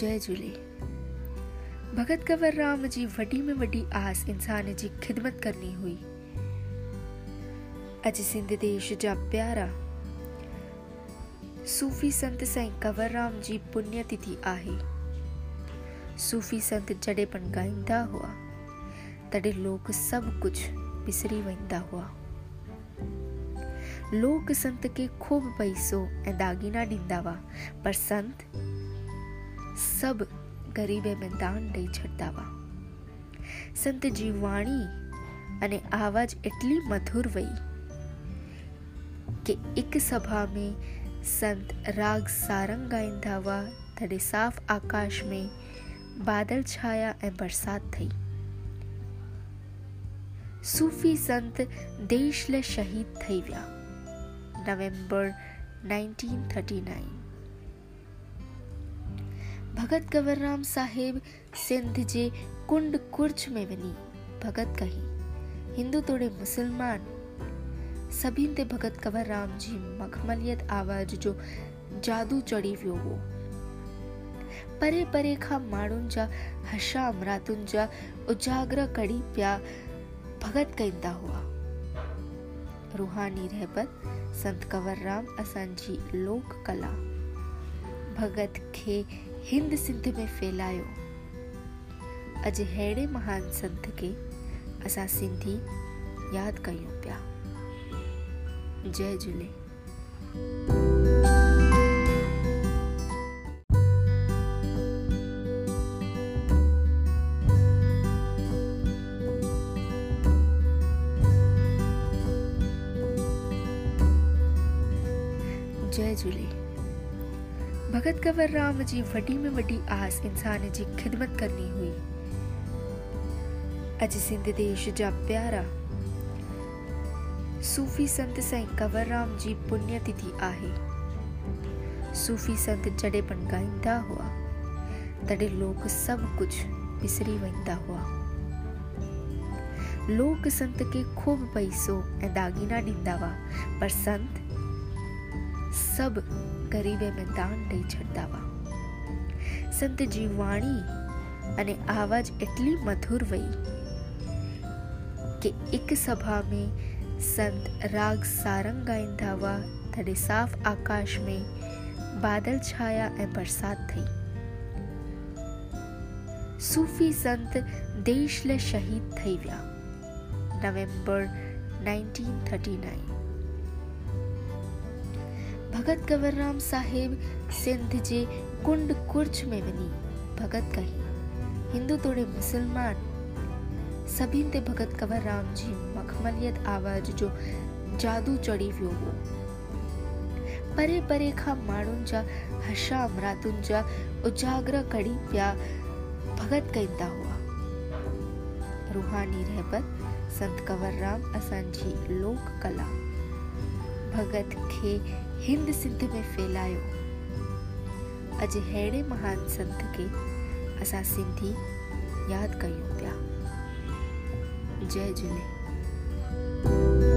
जय झूले। भगत कंवर राम जी वॾी में वॾी आस इंसान जी ख़िदमत करनी हुई। अॼु सिंध देश जा प्यारा। सूफ़ी संत साईं कंवर राम जी पुण्यतिथि आहे। सूफ़ी संत जॾहिं पण ॻाईंदा हुआ। तॾहिं लोग सभु कुझु विसरी वेंदा हुआ। लोक संत खे ख़ूब पैसो ऐं दागीना ॾींदा हुआ, पर संत सभु दान ॾेई छॾंदा हुआ संत जी वाणी अने आवाज़ एटली मधुर वई कि हिकु सभा में संत राग सारंग ॻाईंदा हुआ तॾहिं साफ़ आकाश में बादल छाया ऐं बरसाति थी सूफ़ी संत देश लाइ शहीद थी विया नवंबर 1939 भगत कंवरराम साहेब सिंध जे कुंड कुर्च में वञी। भगत कही, हिंदू तोड़े मुसलमान। सभिनि ते भगत कंवरराम जी मखमलियत आवाज़ जो जादू चढ़ी वियो हो। परे परे खां माण्हुनि जा हशाम रातुनि जा उजागर कड़ी पिया भगत कंदा हुआ। रूहानी रहबत, संत कंवरराम असांजी लोक कला। भगत खे हिंद सिंध में फैलायो। अॼु अहिड़े महान संत खे असां सिंधी यादि कयूं पिया। जय झूले। जय झूले। भगत कंवर राम जी वॾी में वॾी आस इंसान जी ख़िदमत करनी हुई। अॼु सिंध देश जा प्यारा। सूफ़ी संत साईं कंवर राम जी पुण्यतिथि आहे। सूफ़ी संत जॾहिं पण ॻाईंदा हुआ। तॾहिं लोग सभु कुझु विसरी वेंदा हुआ। लोक संत खे ख़ूब पैसो ऐं दागीना ॾींदा हुआ, पर संत दान ॾेई छॾंदा हुआ संत जी वाणी अने आवाज़ एटली मधुर वई कि हिकु सभा में संत राग सारंग ॻाईंदा हुआ तॾहिं साफ़ आकाश में बादल छाया ऐं बरसाति थी सूफ़ी संत देश लाइ शहीद थी विया। नवंबर 1939 भगत कंवरराम साहिब सिंध जे कुंड कुर्च में वञी भगत कही, हिंदू तोड़े मुसलमान। सभिनि ते भगत कंवरराम जी मखमलियत आवाज़ जो जादू चढ़ी वियो हो। परे परे खां माण्हुनि जा हशाम रातुनि जा, उजागर कड़ी पिया भगत कंदा हुआ। रूहानी रहबत, संत कंवरराम असांजी लोक कला। भगत खे हिंद सिंध में फैलायो। अज अहिड़े महान संत के असां सिंधी याद कयूं पिया जय झूले।